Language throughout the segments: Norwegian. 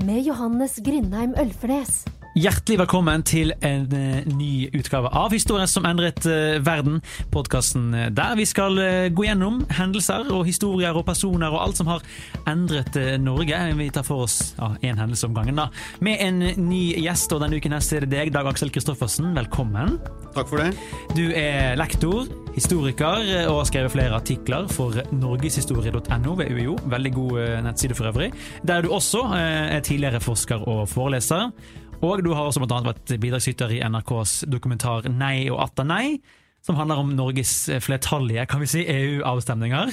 Med Johannes Grindheim Ølfernes. Hjertelig velkommen til en uh, ny utgave av Historien som endret uh, verden. Podkasten uh, der vi skal gå gjennom hendelser og historier og personer og alt som har endret Norge. Vi tar for oss én ja, hendelse om gangen, da. Med en ny gjest, og denne uken her er det deg, Dag Aksel Kristoffersen. Velkommen. Takk for det. Du er lektor, historiker og har skrevet flere artikler for norgeshistorie.no ved UiO. Veldig god nettside for øvrig. Der er du også er tidligere forsker og foreleser. Og du har også blant annet vært bidragsyter i NRKs dokumentar Nei og atter nei, som handler om Norges flertallige kan vi si, EU-avstemninger.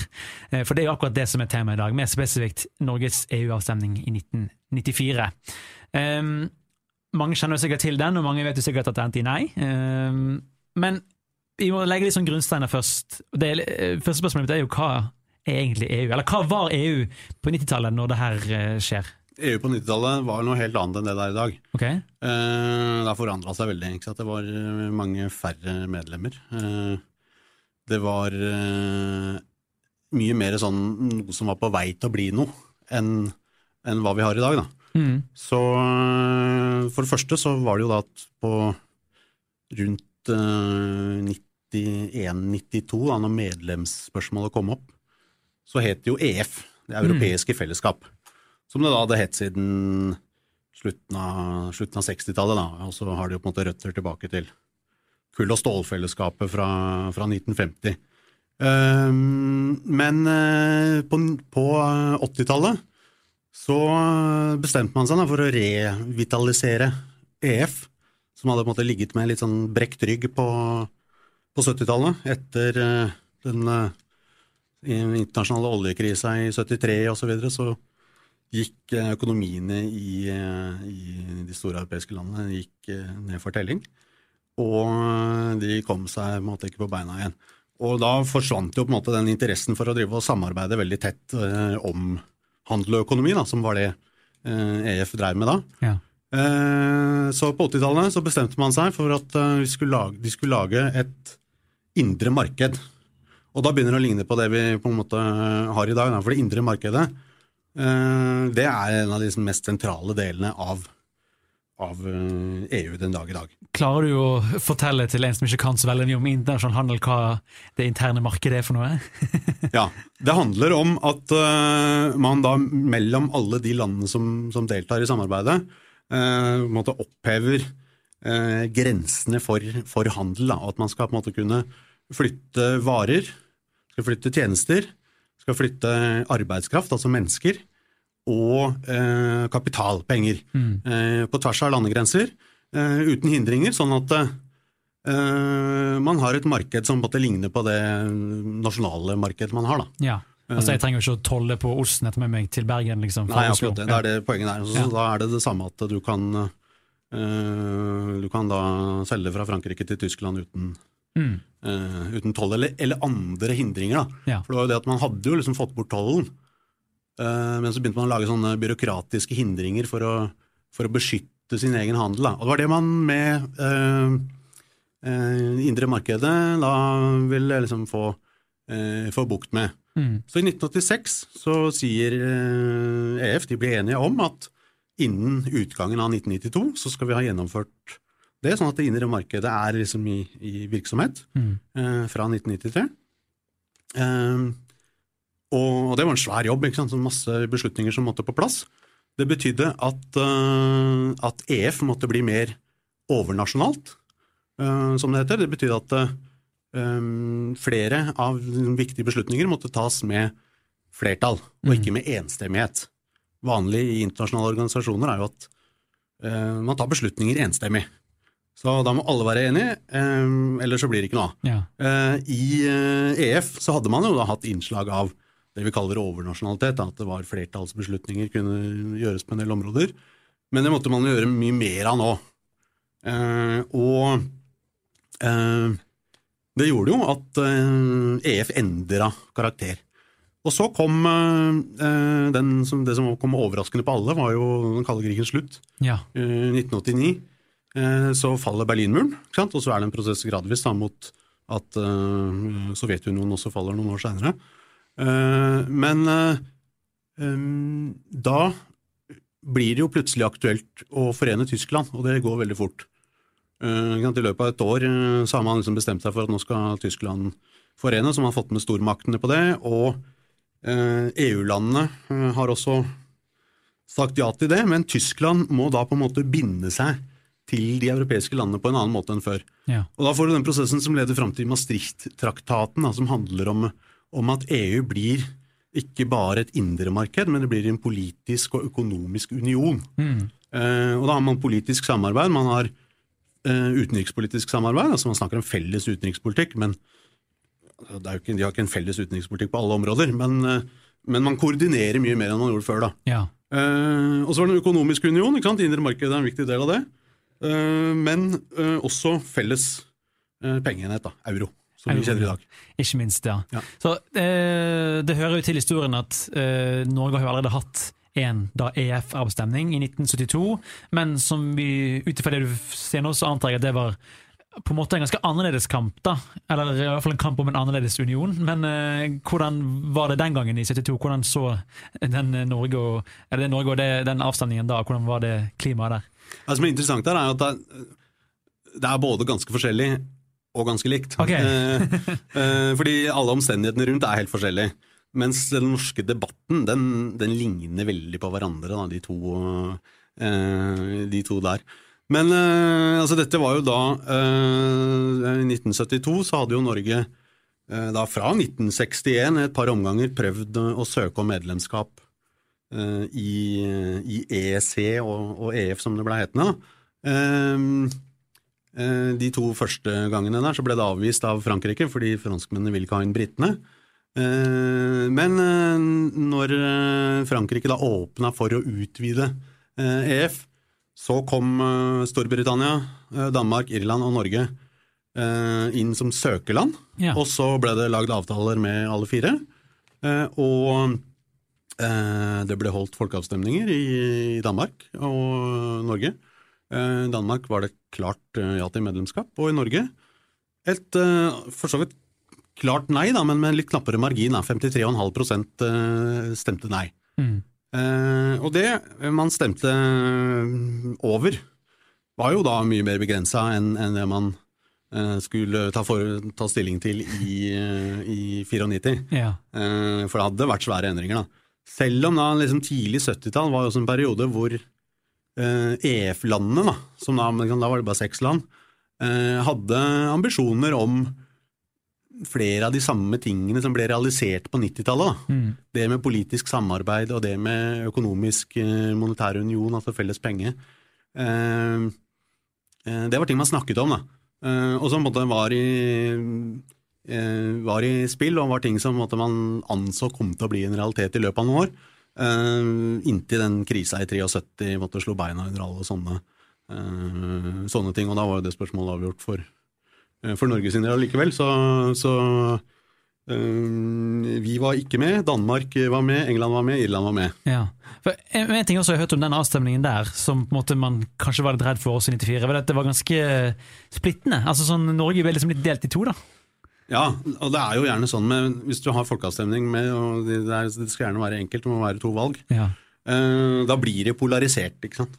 Eh, for det er jo akkurat det som er temaet i dag, mer spesifikt Norges EU-avstemning i 1994. Um, ehm, mange kjenner sikkert til den, og mange vet jo sikkert at det endte i nei. Um, men vi må legge litt sånn grunnsteiner først. Det, eh, første spørsmålet mitt er jo hva er egentlig EU? Eller hva var EU på 90-tallet når det her eh, skjer? EU på 90-tallet var noe helt annet enn det det er i dag. Okay. Eh, det har forandra seg veldig. Det var eh, mange færre medlemmer. Eh, det var eh, mye mer sånn noe som var på vei til å bli noe, enn, enn hva vi har i dag. Da. Mm. Så for det første så var det jo da at på rundt 91-92, da når medlemsspørsmålet kom opp, så het det jo EF, Det europeiske mm. fellesskap som det da hadde hett siden slutten av, av 60-tallet. Og så har det jo på en måte røtter tilbake til kull- og stålfellesskapet fra, fra 1950. Um, men uh, på, på 80-tallet så bestemte man seg da, for å revitalisere EF, som hadde på en måte ligget med litt sånn brekt rygg på, på 70-tallet, etter uh, den uh, internasjonale oljekrisa i 73 osv. Så, videre, så gikk eh, økonomiene i, eh, i, de store europeiske landene gikk eh, ned for telling. Og de kom seg på ikke på beina igjen. Og da forsvant jo på en måte den interessen for å drive og samarbeide veldig tett eh, om handel og økonomi, da, som var det eh, EF drev med da. Ja. Eh, så på 80-tallet så bestemte man seg for at skulle lage, de skulle lage et indre marked. Og da begynner det å ligne på det vi på en måte har i dag. For det indre markedet Eh, det er en av de mest sentrale delene av, av EU eh, e den dag i dag. Klarer du å fortelle til en som ikke kan så veldig mye om internasjonal handel, hva det interne markedet er for noe? ja, Det handler om at man da mellom alle de landene som, som deltar i samarbeidet, måte opphever grensene for, for handel. Da, at man skal på en måte kunne flytte varer, skal flytte tjenester, skal flytte arbeidskraft, altså mennesker, og eh, kapitalpenger. mm. eh, på tvers av landegrenser eh, uten hindringer. Sånn at eh, man har et marked som på ligne på det nasjonale markedet man har. da. Ja. Altså, Jeg trenger jo ikke å tolle på osten etter med meg til Bergen. liksom. Nei, akkurat det. Det er det poenget der. Så, Ja. Da er det det samme at du kan eh, Du kan da selge fra Frankrike til Tyskland uten, Mm. eh, uten toll, eller, eller andre hindringer. da. Ja. For det var jo det at Man hadde jo liksom fått bort tollen, uh, men så begynte man å lage sånne byråkratiske hindringer for å, for å beskytte sin egen handel. Da. Og Det var det man med uh, indre markedet da ville liksom få, få bukt med. Mm. Så i 1986 så sier EF de blir enige om at innen utgangen av 1992 så skal vi ha gjennomført det, er sånn at det indre markedet er liksom i, i virksomhet Mm. eh, fra 1993. Eh, og det var en svær jobb, ikke sant? så masse beslutninger som måtte på plass. Det betydde at, eh, at EF måtte bli mer overnasjonalt, eh, som det heter. Det betydde at eh, flere av viktige beslutninger måtte tas med flertall, og ikke med enstemmighet. Vanlig i internasjonale organisasjoner er jo at eh, man tar beslutninger enstemmig. Så da må alle være enige, eh, ellers så blir det ikke noe av. Ja. Eh, I eh, EF så hadde man jo da hatt innslag av det vi kaller overnasjonalitet, at det var flertallsbeslutninger kunne gjøres på en del områder. Men det måtte man jo gjøre mye mer av nå. Eh, og eh, det gjorde jo at EF endra karakter. Og så kom eh, den som, det som kom overraskende på alle, var jo den kalde krigens slutt. ja. Eh, 1989 eh, så faller Berlinmuren, og så er det en prosess gradvis da, mot at uh, Sovjetunionen også faller noen år senere. Uh, men uh, um, da blir det jo plutselig aktuelt å forene Tyskland, og det går veldig fort. Eh. I løpet av et år eh, så har man liksom bestemt seg for at nå skal Tyskland forene, så man har fått med stormaktene på det. og eh, EU-landene eh, har også sagt ja til det, men Tyskland må da på en måte binde seg til de europeiske landene på en annen måte enn før. ja. Og Da får du den prosessen som leder fram til Maastricht-traktaten, som handler om, om at EU blir ikke bare et indre marked, men det blir en politisk og økonomisk union. Mm. Eh, og da har man politisk samarbeid, man har eh, utenrikspolitisk samarbeid, altså man snakker om felles utenrikspolitikk, men det jo ikke, de har ikke en felles utenrikspolitikk på alle områder, men, eh, men man koordinerer mye mer enn man gjorde før. da. ja. Eh, og så var det den økonomiske union, ikke sant? indre marked er en viktig del av det. Eh, men eh, også felles eh, pengeenhet, da, euro, som vi kjenner i dag. Ikke minst, ja. Ja. Så Det hører jo til historien at Norge har jo allerede hatt en da EF-avstemning i 1972, men som vi, ut ifra det du ser nå, så antar jeg at det var på en måte en ganske annerledes kamp, da. Eller i hvert fall en kamp om en annerledes union. Men eh, hvordan var det den gangen i 72? Hvordan så den Norge og, eller Norge og det, den avstemningen da? Hvordan var det klimaet der? Det som er interessant her, er at det er, det er både ganske forskjellig og ganske likt. Okay. Eh, eh, fordi alle omstendighetene rundt er helt forskjellige. Mens den norske debatten, den, den ligner veldig på hverandre, da, de, to, eh, de to der. Men altså, dette var jo da eh, I 1972 så hadde jo Norge da fra 1961 et par omganger prøvd å søke om medlemskap i, i EEC og, og EF, som det ble hetende. da. Eh, De to første gangene der så ble det avvist av Frankrike, fordi franskmennene ville ikke ha inn britene. Eh, Men eh, når Frankrike da åpna for å utvide EF, så kom Storbritannia, Danmark, Irland og Norge inn som søkerland. Ja. Og så ble det lagd avtaler med alle fire. Og det ble holdt folkeavstemninger i Danmark og Norge. Eh, I Danmark var det klart eh, ja til medlemskap, og i Norge et eh, for så vidt klart nei, da, men med en litt knappere margin. 53,5 eh, stemte nei. Mm. Eh, og det man stemte over, var jo da mye mer begrensa enn det man eh, skulle ta, for, ta stilling til i, eh, i 94. Ja. Eh, for det hadde vært svære endringer, da. Selv om da liksom tidlig 70-tall var også en periode hvor eh, EF-landene, da, som da, men da var det bare seks land, eh, hadde ambisjoner om flere av de samme tingene som ble realisert på 90-tallet. Mm. Det med politisk samarbeid og det med økonomisk eh, monetær union, altså felles penge. Eh, eh, det var ting man snakket om. da. eh, og som på en måte var i, var i spill, og var ting som man anså kom til å bli en realitet i løpet av noen år. Eh, inntil den krisa i 73 måtte slå beina under alle sånne, eh, sånne ting. Og da var jo det spørsmålet avgjort for, eh, for Norge sin del allikevel. Så, så eh, vi var ikke med. Danmark var med, England var med, Irland var med. Ja. En, en ting også jeg har hørt om den avstemningen der, som man kanskje var litt redd for også i 94, var at det var ganske splittende. Altså sånn, Norge ble liksom litt delt i to, da. Ja, og det er jo gjerne sånn med, hvis du har folkeavstemning med, og det, er, det skal gjerne være enkelt, det må være to valg, Ja. Uh, da blir det polarisert, ikke sant.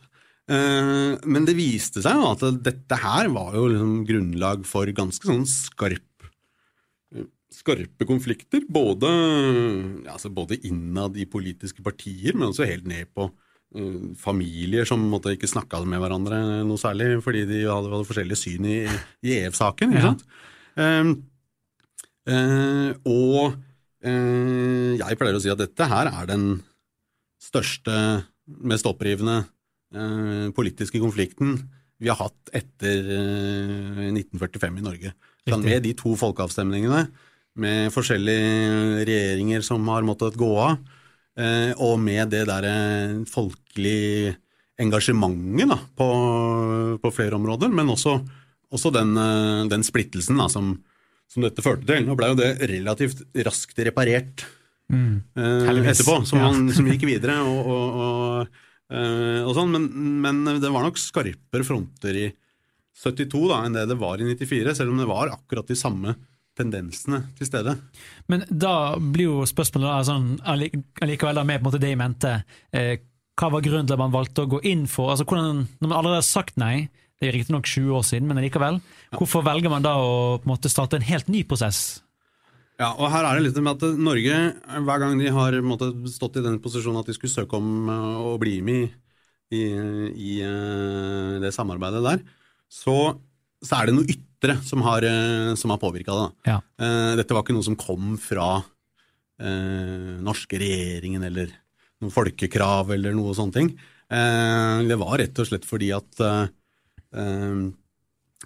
Uh, men det viste seg jo at dette her var jo liksom grunnlag for ganske sånn skarp, skarpe konflikter, både, altså både innad i politiske partier, men også helt ned på eh, familier som måtte ikke snakka med hverandre noe særlig, fordi de hadde, hadde forskjellige syn i, i EF-saken. ikke sant? Ja. Eh, og eh, jeg pleier å si at dette her er den største, mest opprivende eh, politiske konflikten vi har hatt etter eh, 1945 i Norge. Sånn, med de to folkeavstemningene, med forskjellige regjeringer som har måttet gå av, eh, og med det der eh, folkelige engasjementet da, på, på flere områder, men også, også den, eh, den splittelsen da, som, som dette førte til. Nå ble jo det relativt raskt reparert Mm. eh, etterpå, som, man, som gikk videre og, og, og, eh, og sånn, men, men det var nok skarpere fronter i 72 da, enn det det var i 94, selv om det var akkurat de samme tendensene til stede. Men da blir jo spørsmålet sånn, allikevel da med på en måte det jeg mente. Eh, hva var grunnen til at man valgte å gå inn for altså hvordan, Når man allerede har sagt nei, det er riktignok 20 år siden, men likevel, hvorfor velger man da å på en måte starte en helt ny prosess? Ja, og her er det litt med at Norge, hver gang de har måte, stått i den posisjonen at de skulle søke om eh, å bli med i, i, i eh, det samarbeidet der, så, så er det noe ytre som har, uh, som har påvirka det. Ja. Eh, dette var ikke noe som kom fra eh, norske regjeringen eller noen folkekrav eller noe sånne ting. Eh, det var rett og slett fordi at eh, eh,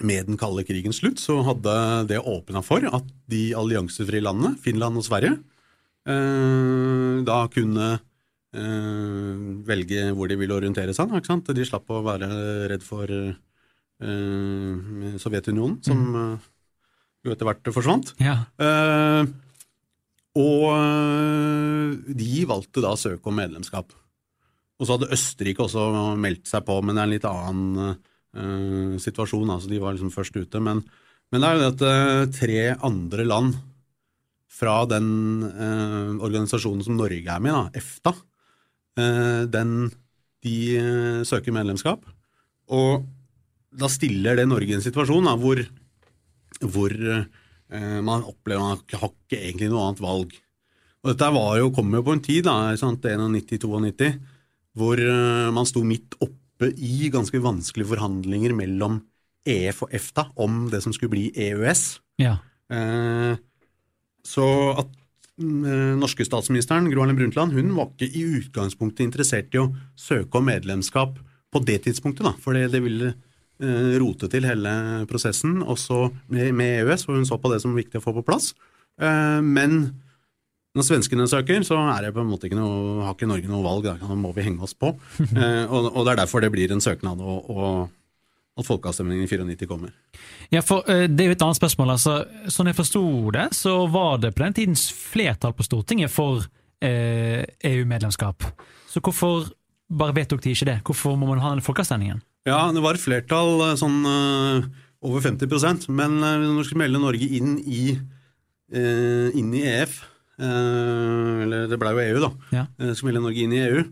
med den kalde krigens slutt så hadde det åpna for at de alliansefrie landene, Finland og Sverige, eh, da kunne eh, velge hvor de ville orientere seg. Ikke sant? De slapp å være redd for eh, Sovjetunionen, som eh, jo etter hvert forsvant. Ja. Eh, og eh, de valgte da å søke om medlemskap. Og så hadde Østerrike også meldt seg på, men det er en litt annen eh, situasjon. altså De var liksom først ute. Men, men det er jo det at eh, tre andre land fra den eh, organisasjonen som Norge er med, da, EFTA, eh, den, de søker medlemskap. Og da stiller det Norge i en situasjon da, hvor, hvor man opplever at man har ikke egentlig noe annet valg. Og dette var jo, kom jo på en tid, da, ikke sant, 91-92, hvor man sto midt oppe i ganske vanskelige forhandlinger mellom EF og EFTA om det som skulle bli EØS. ja. Eh, så at den eh, norske statsministeren Gro Harlem Brundtland hun var ikke i utgangspunktet interessert i å søke om medlemskap på det tidspunktet, da, for det, det ville eh, rote til hele prosessen, også med, med EØS, og hun så på det som viktig å få på plass. Eh, men når svenskene søker, så er det på en måte ikke noe, har ikke Norge noe valg, da må vi henge oss på. Eh, og, og det er derfor det blir en søknad, og, og at folkeavstemningen i 94 kommer. Ja, for eh, Det er jo et annet spørsmål. altså. Sånn jeg forsto det, så var det på den tidens flertall på Stortinget for eh, EU-medlemskap. Så hvorfor bare vedtok de ikke det? Hvorfor må man ha den folkeavstemningen? Ja, det var et flertall eh, sånn eh, over 50% men uh, når vi skulle melde Norge inn i, eh, inn i EF, eller det ble jo EU da, Ja. eh, skulle melde Norge inn i EU,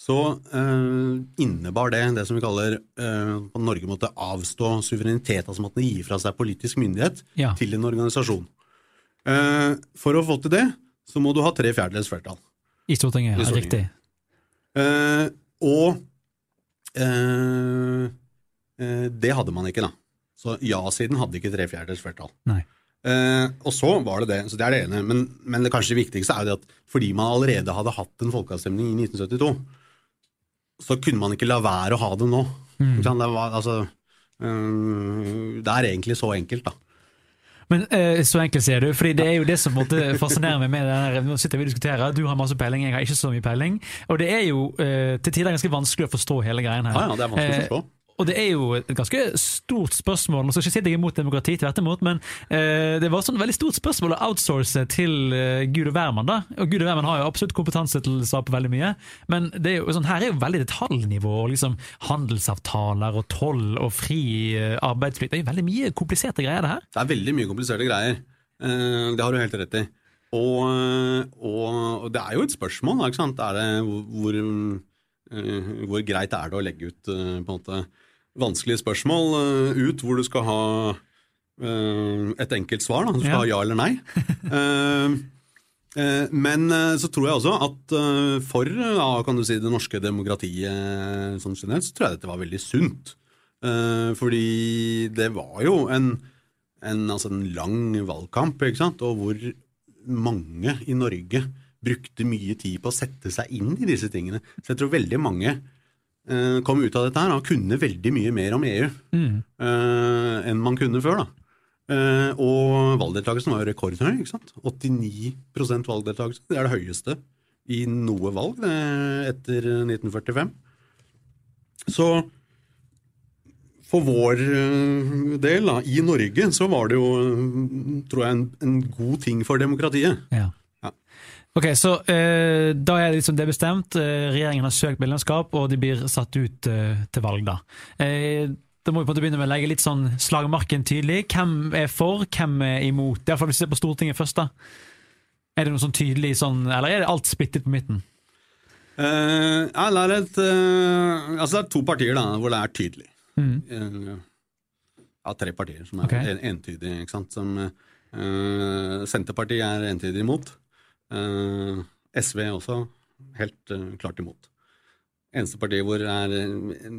så eh, innebar det det som vi kaller eh, at Norge måtte avstå suverenitet, altså måtte gi fra seg politisk myndighet Ja. til en organisasjon. Eh, for å få til det, så må du ha tre fjerdedels flertall. I Stortinget, I ja, Stortinget. riktig. Eh, og eh, eh, det hadde man ikke, da. Så ja-siden hadde ikke tre fjerdedels flertall. Nei. Eh, og så var det det. Så det er det ene. Men, men det kanskje viktigste er jo det at fordi man allerede hadde hatt en folkeavstemning i 1972, så kunne man ikke la være å ha det nå. Mm. Det var, altså, uh, det er egentlig så enkelt, da. Men eh, så enkelt sier du, fordi det er jo det som måtte fascinere meg med denne. Nå sitter vi og diskuterer, du har masse peiling, jeg har ikke så mye peiling. Og det er jo til tider ganske vanskelig å forstå hele greien her. Ja, ja, det er vanskelig å forstå. Og det er jo et ganske stort spørsmål. Nå skal ikke si er imot demokrati, tvert imot, men eh, det var sånn veldig stort spørsmål å outsource til eh, Gud og hvermann. da. Og Gud og hvermann har jo absolutt kompetanse til å svare på veldig mye, men er jo, sånn, her er jo veldig detaljnivå. og liksom Handelsavtaler og toll og fri eh, arbeidsflyt. Det er jo veldig mye kompliserte greier, det her. Det er veldig mye kompliserte greier. Eh, Det har du helt rett i. Og, og, og det er jo et spørsmål. da, Ikke sant? Er det hvor, hvor, hvor greit er det å legge ut eh, på en måte vanskelige spørsmål eh, ut hvor du skal ha eh, et enkelt svar? da, Du skal Ja. ha ja eller nei. Eh, Men så tror jeg også at for ja, kan du si, det norske demokratiet sånn generelt, så tror jeg dette var veldig sunt. Fordi det var jo en, en, altså en lang valgkamp, ikke sant? og hvor mange i Norge brukte mye tid på å sette seg inn i disse tingene. Så jeg tror veldig mange kom ut av dette her han kunne veldig mye mer om EU mm. enn man kunne før. da. Eh, og valgdeltakelsen var jo rekordhøy. ikke sant? 89% valgdeltakelse. Det er det høyeste i noe valg det, etter 1945. Så for vår eh, del, da, i Norge, så var det jo, eh, tror jeg, en, en god ting for demokratiet. Ja. Ok, så eh, Da er liksom det bestemt. Eh, regjeringen har søkt medlemskap, og de blir satt ut eh, til valg. Da eh, Da må vi på en måte begynne med å legge litt sånn slagmarken tydelig. Hvem er for, hvem er imot? I hvert fall hvis vi ser på Stortinget først. da Er det noe sånn tydelig sånn, eller er det alt splittet på midten? Uh, ja, det, er et, uh, altså det er to partier da, hvor det er tydelig. Eh, ja, tre partier som er okay. entydige. Ikke sant? Som, uh, Senterpartiet er entydig imot. Eh, SV også helt eh, klart imot. Eneste partiet hvor det er eh,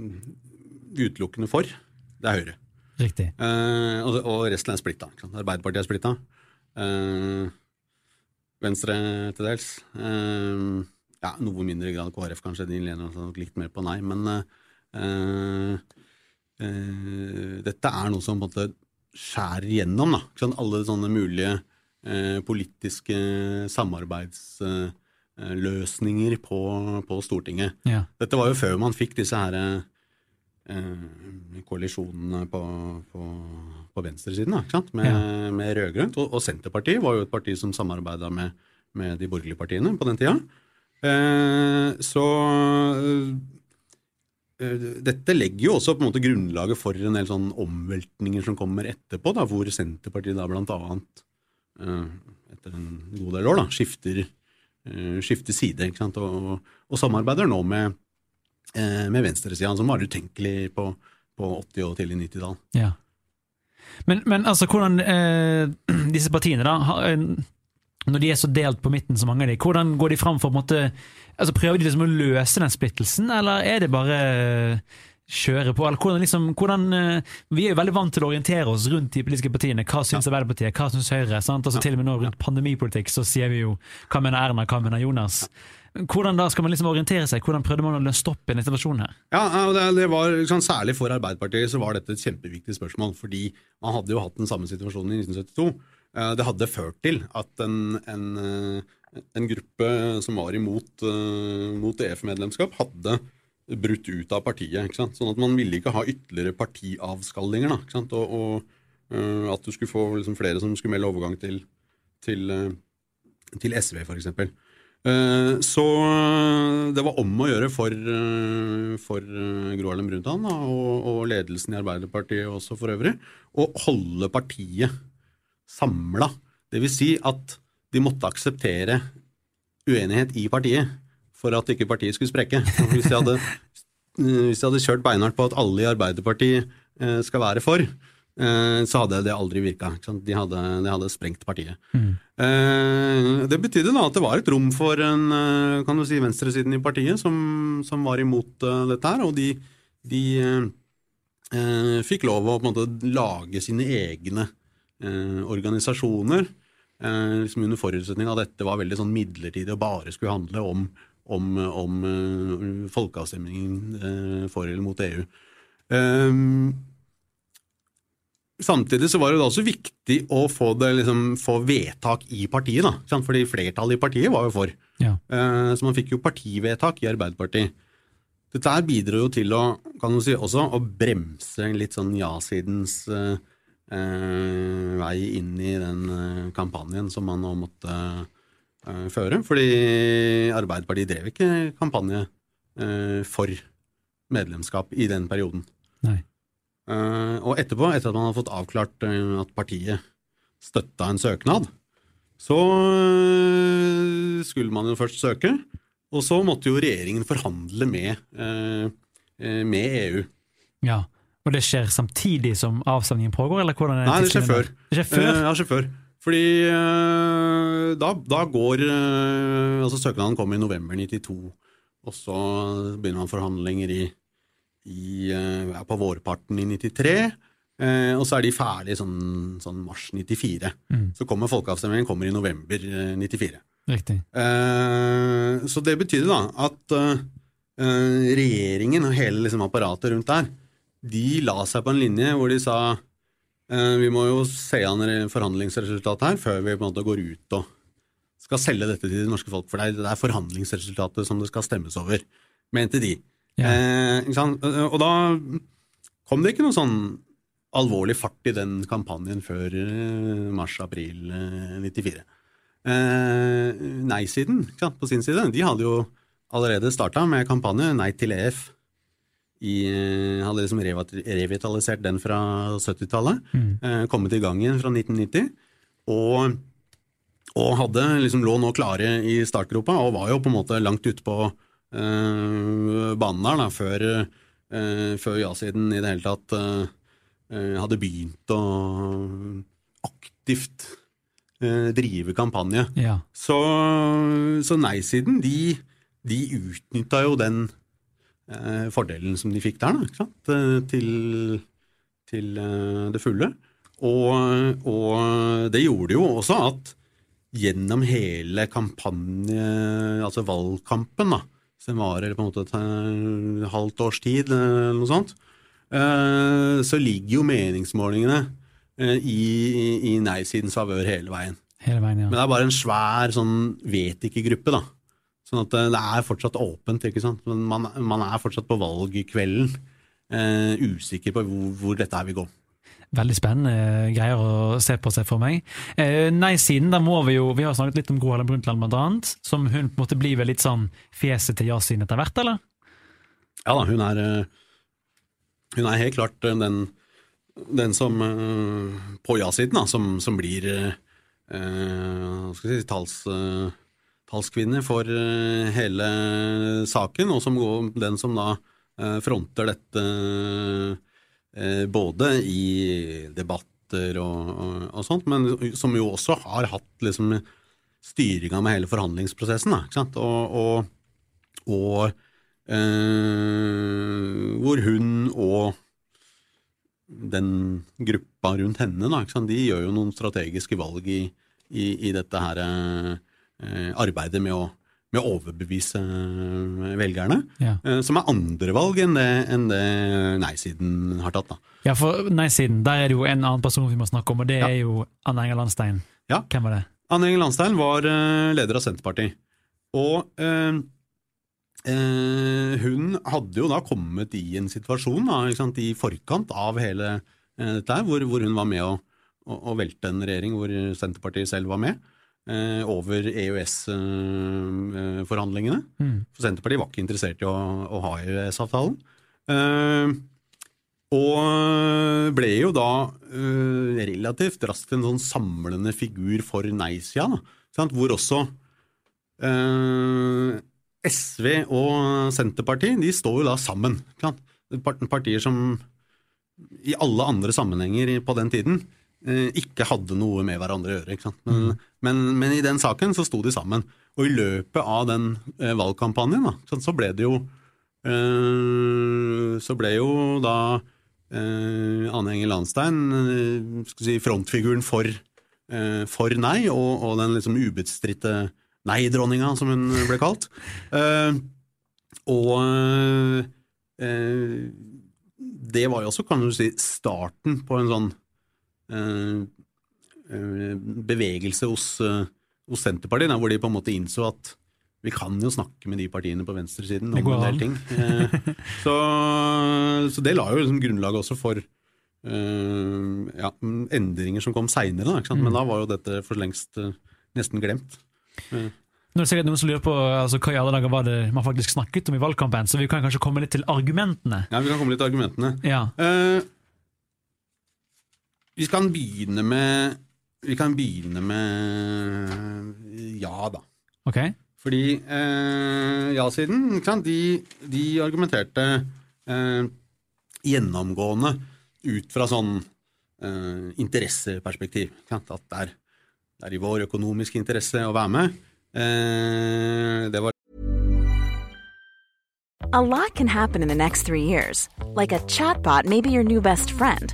utelukkende for, det er Høyre. Riktig. Eh, og, resten er splitta. Arbeiderpartiet er splitta. Eh, Venstre til dels. Ja, noe mindre grad KrF, kanskje. De lener nok litt mer på nei. Men eh, eh, dette er noe som på en måte skjærer igjennom. Da. Alle sånne mulige politiske samarbeidsløsninger på, på Stortinget. Ja. Dette var jo før man fikk disse her eh, koalisjonene på, på, på venstresiden, da, ikke sant? med, med rød-grønt. Og, og Senterpartiet var jo et parti som samarbeida med, med de borgerlige partiene på den tida. Eh, så eh, dette legger jo også på en måte grunnlaget for en del sånn omveltninger som kommer etterpå, da, hvor Senterpartiet da blant annet eh, etter en god del år da, skifter, eh, skifter side ikke sant? Og, og samarbeider nå med, eh, med venstresida, som var utenkelig på, på 80- og tidlig 90-tall. Ja. Men, men altså, hvordan eh, disse partiene, da eh, når de er så delt på midten, så mange av de, hvordan går de fram for på en måte altså Prøver de liksom å løse den splittelsen, eller er det bare eh, kjøre på? Eller hvordan liksom, hvordan, eh, vi er jo veldig vant til å orientere oss rundt de politiske partiene. Hva syns Arbeiderpartiet, hva syns Høyre? sant? Altså Til og med nå rundt pandemipolitikk så sier vi jo hva mener Erna, hva mener Jonas? Hvordan da skal man liksom orientere seg? Hvordan prøvde man å stoppe en situasjon her? Ja, det, det var sånn, Særlig for Arbeiderpartiet så var dette et kjempeviktig spørsmål, fordi man hadde jo hatt den samme situasjonen i 1972. Eh, Det hadde ført til at en, en, eh, en gruppe som var imot mot EF-medlemskap, hadde brutt ut av partiet. ikke sant? Sånn at man ville ikke ha ytterligere partiavskallinger. da, ikke sant? Og, og uh, at du skulle få liksom, flere som skulle melde overgang til, til, uh, til SV, f.eks. Uh, Så eh, det var om å gjøre for, uh, for Gro Harlem Brundtland og, og ledelsen i Arbeiderpartiet også for øvrig, å holde partiet samla. Vil si at de måtte akseptere uenighet i partiet for at ikke partiet skulle sprekke. Hvis de hadde, eh, hvis de hadde kjørt beinhardt på at alle i Arbeiderpartiet eh, skal være for, eh, så hadde det aldri virka. De hadde, de hadde sprengt partiet. Mm. Det betydde da at det var et rom for en, kan du si, venstresiden i partiet som, som var imot dette her, og de, de eh, fikk lov å på en måte lage sine egne eh, organisasjoner, eh, liksom under forutsetning av at dette var veldig sånn midlertidig og bare skulle handle om, om, om eh, folkeavstemningen eh, for eller mot EU. Um, samtidig så var det også viktig å få, det, liksom, få vedtak i partiet, da. Fordi flertallet i partiet var jo for. Ja. Eh, Så man fikk jo partivedtak i Arbeiderpartiet. Dette her bidro jo til å, kan du si, også å bremse litt sånn ja-sidens eh, eh, vei inn i den eh, kampanjen som man nå måtte eh, føre. Fordi Arbeiderpartiet drev ikke kampanje eh, for medlemskap i den perioden. Nei. Eh, og etterpå, etter at man hadde fått avklart eh, at partiet støtta en søknad, så eh, skulle man jo først søke, og så måtte jo regjeringen forhandle med, eh, eh, med EU. Ja. Og det skjer samtidig som avstemningen pågår, eller hvordan er Nei, det skjer før. Det skjer før? Eh, ja, det skjer før. Fordi eh, da, da går eh, Altså, søknaden kom i november 92, og så begynner man forhandlinger i, i eh, på vårparten i 93. Eh, og så er de ferdige sånn, sånn mars 94. Mm. Så kommer folkeavstemningen kommer i november eh, 94. Riktig. Så det betydde da at regjeringen og hele liksom, apparatet rundt der, de la seg på en linje hvor de sa vi må jo se an re- forhandlingsresultatet her før vi på en måte går ut og skal selge dette til det norske folk, for det er, forhandlingsresultatet som det skal stemmes over, mente de. Ja. Eh? Eh, Og da kom det ikke noe sånn alvorlig fart i den kampanjen før eh, mars-april eh, 94. Eh, Nei-siden på sin side, de hadde jo allerede starta med kampanje Nei til EF. I, eh, hadde liksom revitalisert den fra 70-tallet. Eh, kommet i gang igjen fra 1990. Og, og hadde liksom lå nå klare i startgropa, og var jo på en måte langt ute på eh, banen der da, før, eh, før ja-siden i det hele tatt eh, eh, hadde begynt å aktivt eh, drive kampanje. Ja. Så, så nei-siden, de, de utnytta jo den eh, fordelen som de fikk der, da? Eh, til, til eh, det fulle. Og, og det gjorde jo også at gjennom hele kampanje, altså valgkampen, da, som varer på en måte et eh, halvt års tid, eller noe sånt, eh, så ligger jo meningsmålingene eh, i, i, nei-sidens favør hele veien. Hele veien, ja. Men det er bare en svær sånn vet ikke-gruppe, da. Sånn at eh, det er fortsatt åpent, ikke sant. Men man, man er fortsatt på valgkvelden eh, usikker på hvor, hvor dette her vil gå. Veldig spennende greier å se på seg for meg. Eh, Nei-siden, da må vi jo Vi har snakket litt om Gro Harlem Brundtland, blant annet. Som hun på en måte blir vel litt sånn fjeset til ja-siden etter hvert, eller? Ja da, hun er, eh, hun er helt klart eh, den, den som eh, på ja-siden, da, som, som blir eh, hva skal jeg si, tals, eh, talskvinne for eh, hele saken, og som den som da eh, fronter dette eh, både i debatter og, og, og sånt, men som jo også har hatt liksom styringa med hele forhandlingsprosessen. Da, ikke sant? Og, og, eh, hvor hun og den gruppa rundt henne, da, de gjør jo noen strategiske valg i, i, i dette her arbeidet med å, med å overbevise eh, velgerne, Ja. eh, som er andre valg enn det, enn det nei-siden har tatt. da. Ja, for nei-siden, der er det jo en annen person vi må snakke om, og det Ja. er jo Anne Enger Landstein. Ja. Hvem var det? Anne Enger Landstein var eh, leder av Senterpartiet. Og eh, eh, hun hadde jo da kommet i en situasjon da, ikke sant, i forkant av hele eh, dette her, hvor, hvor hun var med å, å, å velte en regjering hvor Senterpartiet selv var med, eh, over EØS-forhandlingene. Mm. For Senterpartiet var ikke interessert i å, å ha EØS-avtalen. Eh, og ble jo da eh, relativt raskt en sånn samlende figur for nei-sida, hvor også eh, SV og Senterpartiet de står jo da sammen. Partier som i alle andre sammenhenger på den tiden eh, ikke hadde noe med hverandre å gjøre. ikke sant? Men, men, men i den saken så sto de sammen. Og i løpet av den eh, valgkampanjen da, så ble det jo eh, Så ble jo da eh, Anne Enger Landstein eh, skal si, frontfiguren for, eh, for nei, og, og den liksom ubestridte nei-dronninga, som hun ble kalt. Eh, og eh, det var jo også, kan du si, starten på en sånn eh, eh, bevegelse hos, eh, hos Senterpartiet, da, hvor de på en måte innså at vi kan jo snakke med de partiene på venstresiden om en del ting. Eh, så, så det la jo liksom grunnlaget også for eh, ja, endringer som kom seinere, Mm. men da var jo dette for lengst eh, nesten glemt. Nå er det sikkert noen som lurer på altså, hva i alle dager var det man faktisk snakket om i valgkampen, så vi kan kanskje komme litt til argumentene. Ja, Vi kan komme litt til argumentene. Ja, Eh, vi kan begynne med Vi kan begynne med ja, da. ok. Fordi eh, ja-siden, ikke sant, de, de argumenterte eh, gjennomgående ut fra sånn eh, interesseperspektiv. Ikke sant? At det er, det er i vår økonomiske interesse å være med. Eh, det var A lot can happen in the next three years. Like a chatbot may be your new best friend.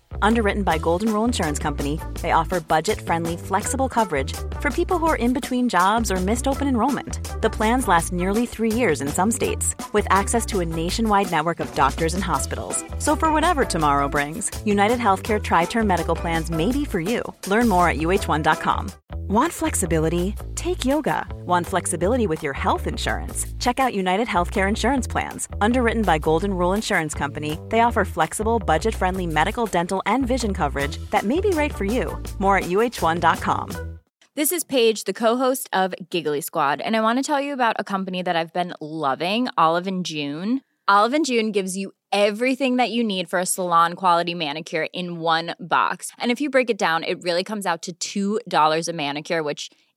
Underwritten by Golden Rule Insurance Company, they offer budget friendly, flexible coverage for people who are in between jobs or missed open enrollment. The plans last nearly three years in some states, with access to a nationwide network of doctors and hospitals. So, for whatever tomorrow brings, United Healthcare Tri Term Medical Plans may be for you. Learn more at uh1.com. Want flexibility? Take yoga. Want flexibility with your health insurance? Check out United Healthcare Insurance Plans. Underwritten by Golden Rule Insurance Company, they offer flexible, budget friendly medical, dental, and vision coverage that may be right for you. More at uh1.com. This is Paige, the co-host of Giggly Squad, and I want to tell you about a company that I've been loving, Olive and June. Olive and June gives you everything that you need for a salon quality manicure in one box. And if you break it down, it really comes out to $2 a manicure, which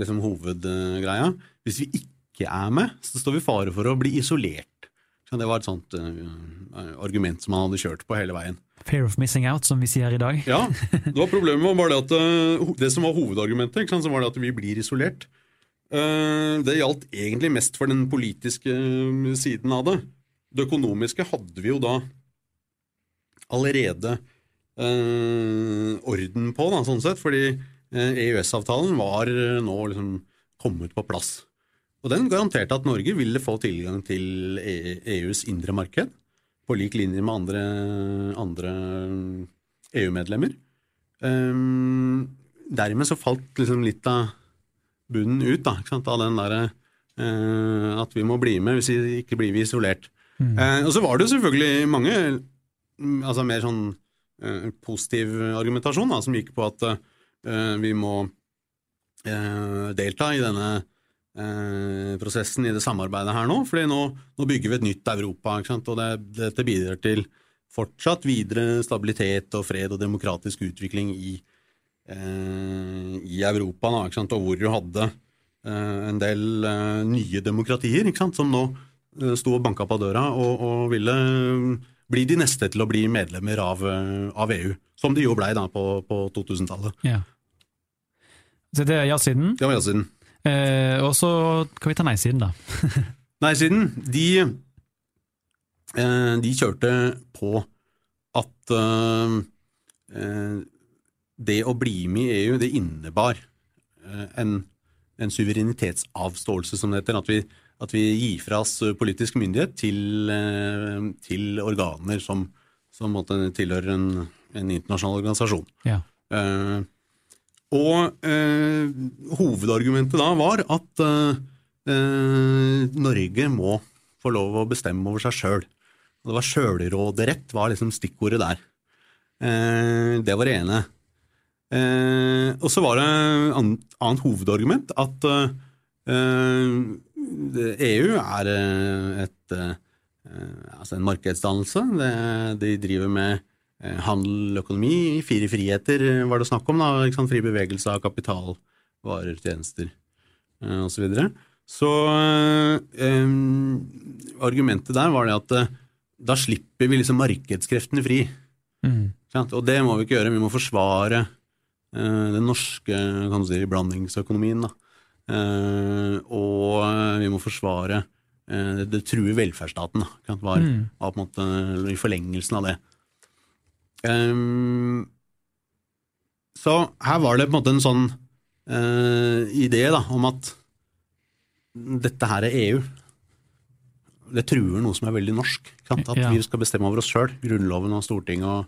Liksom hovedgreia. Hvis vi ikke er med, så står vi i fare for å bli isolert. Så Det var et sånt uh, argument som han hadde kjørt på hele veien. Fear of missing out, som vi sier i dag. Ja, det var problemet var bare det at eh, det som var hovedargumentet, ikke sant, så var det at vi blir isolert. Uh, Det gjaldt egentlig mest for den politiske siden av det. Det økonomiske hadde vi jo da allerede orden på, da, sånn sett, fordi EØS-avtalen var eh, nå liksom kommet på plass. Og den garanterte at Norge ville få tilgang til E- EUs indre marked, på lik linje med andre, andre EU-medlemmer. Um, dermed så falt liksom litt av bunnen ut, da, av den derre uh, at vi må bli med, hvis vi ikke blir vi isolert. Eh, og så var det jo selvfølgelig mange mm, altså mer sånn uh, positiv argumentasjon da, som gikk på at eh, vi må eh, delta i denne eh, prosessen i det samarbeidet her nå, fordi nå, nå bygger vi et nytt Europa, og det, dette bidrar til fortsatt videre stabilitet og fred og demokratisk utvikling i, eh, i Europa, da, og hvor du hadde eh, en del eh, nye demokratier som nå eh, sto og banka på døra og, og ville eh, bli de neste til å bli medlemmer av, eh, av EU, som de jo blei da på, på 2000-tallet. Ja. Så det er ja-siden. Det var ja-siden. Eh, og så kan vi ta nei-siden, da. Nei-siden, de, eh, de kjørte på at eh, eh, det å bli med i EU, det innebar eh, en, en suverenitetsavståelse, som det heter. At vi, at vi gir fra oss politisk myndighet til, eh, til organer som, som måtte tilhører en, en internasjonal organisasjon. Ja. Eh, og eh, hovedargumentet da var at eh, eh, Norge må få lov å bestemme over seg sjøl. Det var sjølråderett var liksom stikkordet der. Eh, det var det ene. Eh, og så var det annet, annet hovedargument at eh, EU er eh, et, eh, altså en markedsdannelse. De driver med eh, handel, økonomi, fire friheter var det snakk om. da? Fri bevegelse av kapital, varer, tjenester. osv. så videre. Så eh, argumentet der var det at da slipper vi liksom markedskreftene fri. Mm. Og det må vi ikke gjøre, vi må forsvare eh, den norske kan du si, blandingsøkonomien. Da. Eh, og eh, vi må forsvare eh, det, det truer velferdsstaten, var, Mm. var på en måte i forlengelsen av det. Um, så her var det på en måte en sånn uh, idé da, om at dette her er EU. Det truer noe som er veldig norsk. At Ja. vi skal bestemme over oss sjøl. Grunnloven og Stortinget og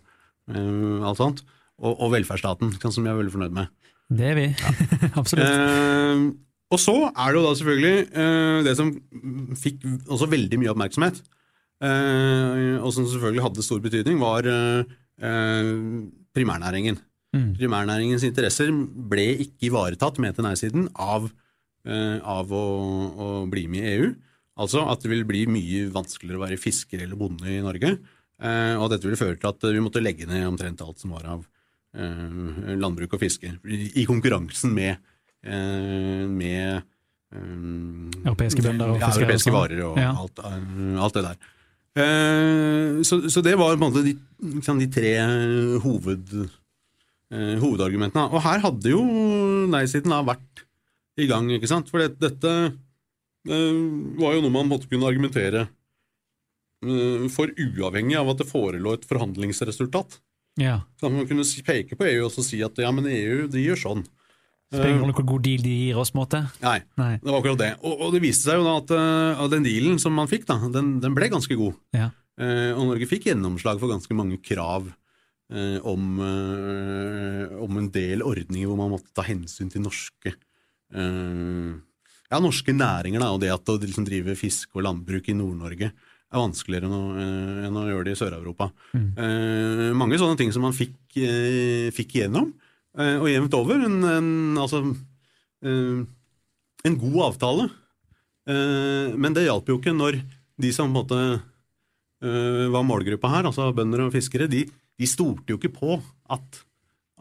uh, alt sånt. Og, og velferdsstaten, som jeg er veldig fornøyd med. Det er vi. Absolutt. Eh, og så er det jo da selvfølgelig uh, det som fikk også veldig mye oppmerksomhet, uh, og som selvfølgelig hadde stor betydning, var uh, primærnæringen. Mm. Primærnæringens interesser ble ikke ivaretatt, mente nei-siden, av, av å, å bli med i EU. Altså at det vil bli mye vanskeligere å være fisker eller bonde i Norge, og dette ville føre til at vi måtte legge ned omtrent alt som var av landbruk og fiske, i, konkurransen med, med um, Europeiske bønder og ja, europeiske sånn. varer og Ja. alt, eh, alt det der. Uh, så, så det var på en måte de, liksom, de tre hoved, uh, hovedargumentene. Og her hadde jo nei-siden vært i gang, ikke sant? For det, dette uh, var jo noe man måtte kunne argumentere eh, for uavhengig av at det forelå et forhandlingsresultat. Ja. Så man kunne peke på EU og si at ja, men EU de gjør sånn. Du rolle hvor god deal de gir oss, måte. Nei, Nei. det var akkurat det. Og, og det viste seg jo da at uh, den dealen som man fikk, da, den, den ble ganske god. Ja. Uh, og Norge fikk gjennomslag for ganske mange krav uh, om, om en del ordninger hvor man måtte ta hensyn til norske ja, norske næringer. Da, og det at å liksom, drive fisk og landbruk i Nord-Norge er vanskeligere enn å, enn å gjøre det i Sør-Europa. Eh, mange sånne ting som man fikk, fikk igjennom, og jevnt over. En, en, altså, eh, en god avtale. Eh, men det hjalp jo ikke når de som på en måte eh, var målgruppa her, altså bønder og fiskere, de, de stolte jo ikke på at,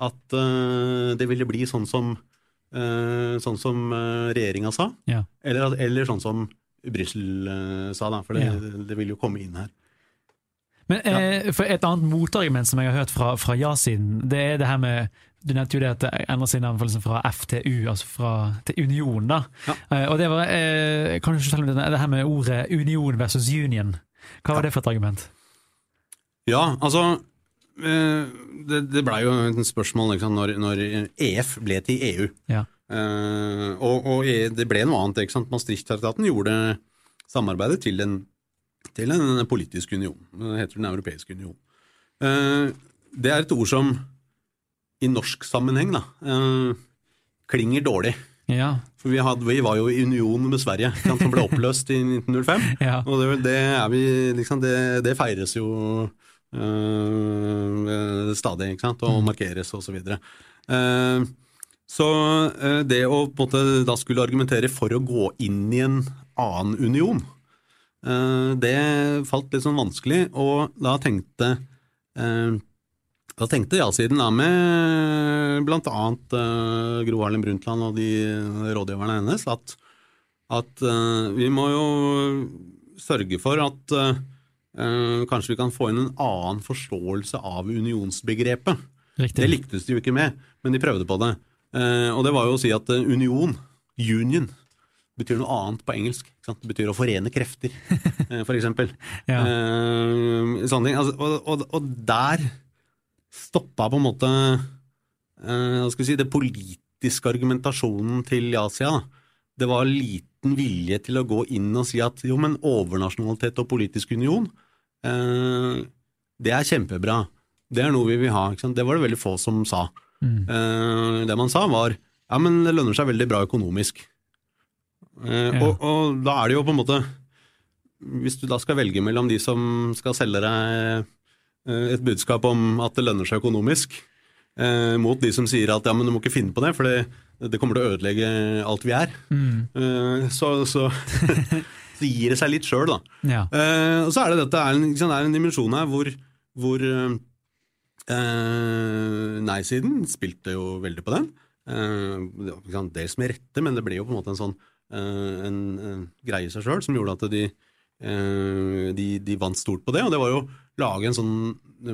at eh, det ville bli sånn som, sånn som regjeringa sa, Ja. eller, eller sånn som Brussel eh, sa, da, for det, Ja. det vil jo komme inn her. Men eh, for et annet motargument som jeg har hørt fra, fra ja-siden, det er det her med Du nevnte jo det at det endrer seg navn fra FTU, altså fra, til Union. da. Ja. Uh, og det var, uh, kan du ikke fortelle meg det, her med ordet union versus union? Hva var det for et argument? Ja, altså uh, Det, det blei jo et spørsmål liksom, når, når EF ble til EU. Ja. Og, og EU, det ble noe annet. ikke sant? Maastricht-traktaten gjorde samarbeidet til en, til en politisk union. Det heter Den europeiske union. Det er et ord som i norsk sammenheng da, eh, klinger dårlig. Ja. For vi, hadde, vi var jo i union med Sverige, som ble oppløst i 1905. Ja. Og det, det er vi liksom, det, det feires jo øh, stadig, ikke sant, og markeres og så videre. Eh, så eh, det å på en måte da skulle argumentere for å gå inn i en annen union, eh, det falt litt sånn vanskelig, og da tenkte eh, da tenkte ja-siden da med blant annet eh, Gro Harlem Brundtland og de rådgiverne hennes at, at uh, vi må jo sørge for at eh, kanskje vi kan få inn en annen forståelse av unionsbegrepet. Riktig. Det lyktes de jo ikke med, men de prøvde på det. Og det var jo å si at union, union, betyr noe annet på engelsk. Det betyr å forene krefter, for eksempel. Ja. Sånne ting. Altså, og, og, og der stoppa på en måte eh, skal vi si, det politiske argumentasjonen til ja-sida. da. Det var liten vilje til å gå inn og si at jo, men overnasjonalitet og politisk union, eh, det er kjempebra. Det er noe vi vil ha. Det var det veldig få som sa. Mm. Eh, det man sa var ja, men det lønner seg veldig bra økonomisk. Eh, Ja. og, og da er det jo på en måte Hvis du da skal velge mellom de som skal selge deg et budskap om at det lønner seg økonomisk, eh, mot de som sier at ja, men du må ikke finne på det, for det, det kommer til å ødelegge alt vi er, Mm. eh, så, så, så gir det seg litt sjøl, da. Ja. Eh, og så er det dette er en, det er en dimensjon her hvor, hvor eh, nei-siden spilte jo veldig på den. Eh, dels med rette, men det ble jo på en måte en sånn eh, en, en greie i seg sjøl som gjorde at de, eh, de, de vant stort på det. Og det var jo lage en sånn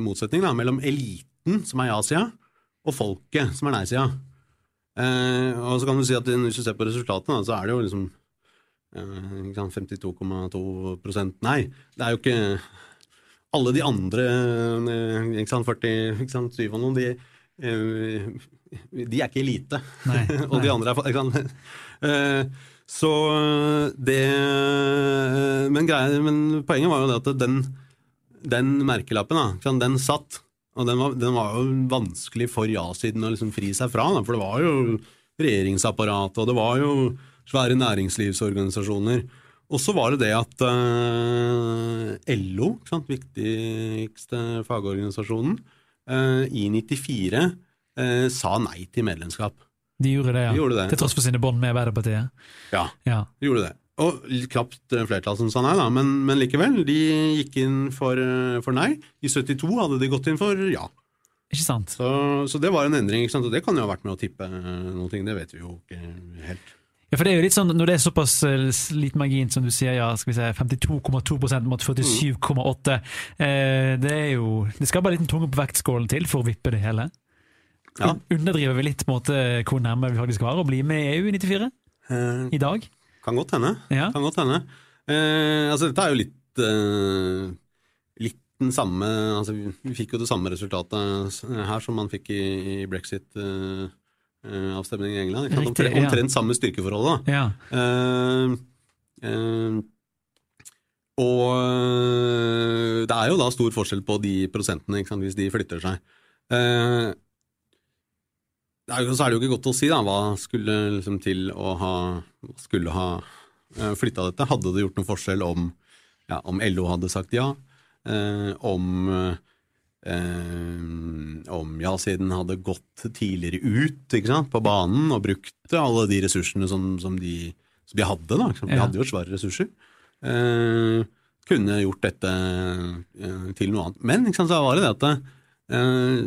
motsetning da, mellom eliten, som er ja-sida, og folket, som er nei-sida. Eh, og så kan du si at hvis du ser på resultatene, så er det jo liksom eh, 52,2 nei. Det er jo ikke alle de andre, eh, ikke sant, 40, ikke sant, 7 og noen, de, eh, de er ikke elite. Nei, og de andre er ikke sant? Eh, Så det men, greia, men poenget var jo det at den, den merkelappen, da, den satt. Og den var, den var jo vanskelig for ja-siden å liksom fri seg fra, da, for det var jo regjeringsapparat, og det var jo svære næringslivsorganisasjoner. Og så var det det at eh, LO, sant, viktigste fagorganisasjonen, eh, i 94 eh, sa nei til medlemskap. De gjorde det, ja. De gjorde det. Til tross for sine bånd med Arbeiderpartiet. Ja, Ja. de gjorde det. Og litt knapt eh, flertall som sa nei, da, men, men likevel. De gikk inn for, eh, for nei. I 72 hadde de gått inn for ja. Ikke sant? Så, så det var en endring, ikke sant? og det kan jo ha vært med å tippe eh, noen ting. Det vet vi jo ikke helt. Ja, for det er jo litt sånn, Når det er såpass liten margin som du sier, ja, skal vi si 52,2% mot 47,8 eh, Det er jo, det skal bare en liten tunge på vektskålen til for å vippe det hele. Ja. Underdriver vi litt på en måte hvor nærme vi faktisk var å bli med i EU i 94 Eh, i dag? Kan godt hende. Ja. Kan godt hende. Eh, altså, dette er jo litt eh, Litt den samme altså, vi, fikk jo det samme resultatet her som man fikk i, i brexit-avstemningen i England. Ikke sant? Riktig, Omtrent, ja. omtrent samme styrkeforholdet. da. Ja. Eh, eh, og eh, det er jo da stor forskjell på de prosentene hvis de flytter seg. Eh, det er jo, så er det jo ikke godt å si da, hva skulle liksom til å ha skulle ha eh, flytta dette. Hadde det gjort noen forskjell om, ja, om LO hadde sagt ja? Eh, om eh, om ja-siden hadde gått tidligere ut på banen og brukt alle de ressursene som, som, de, som de hadde. Da. De hadde jo svære ressurser. Eh, kunne gjort dette eh, til noe annet. Men sant, så var det det at eh,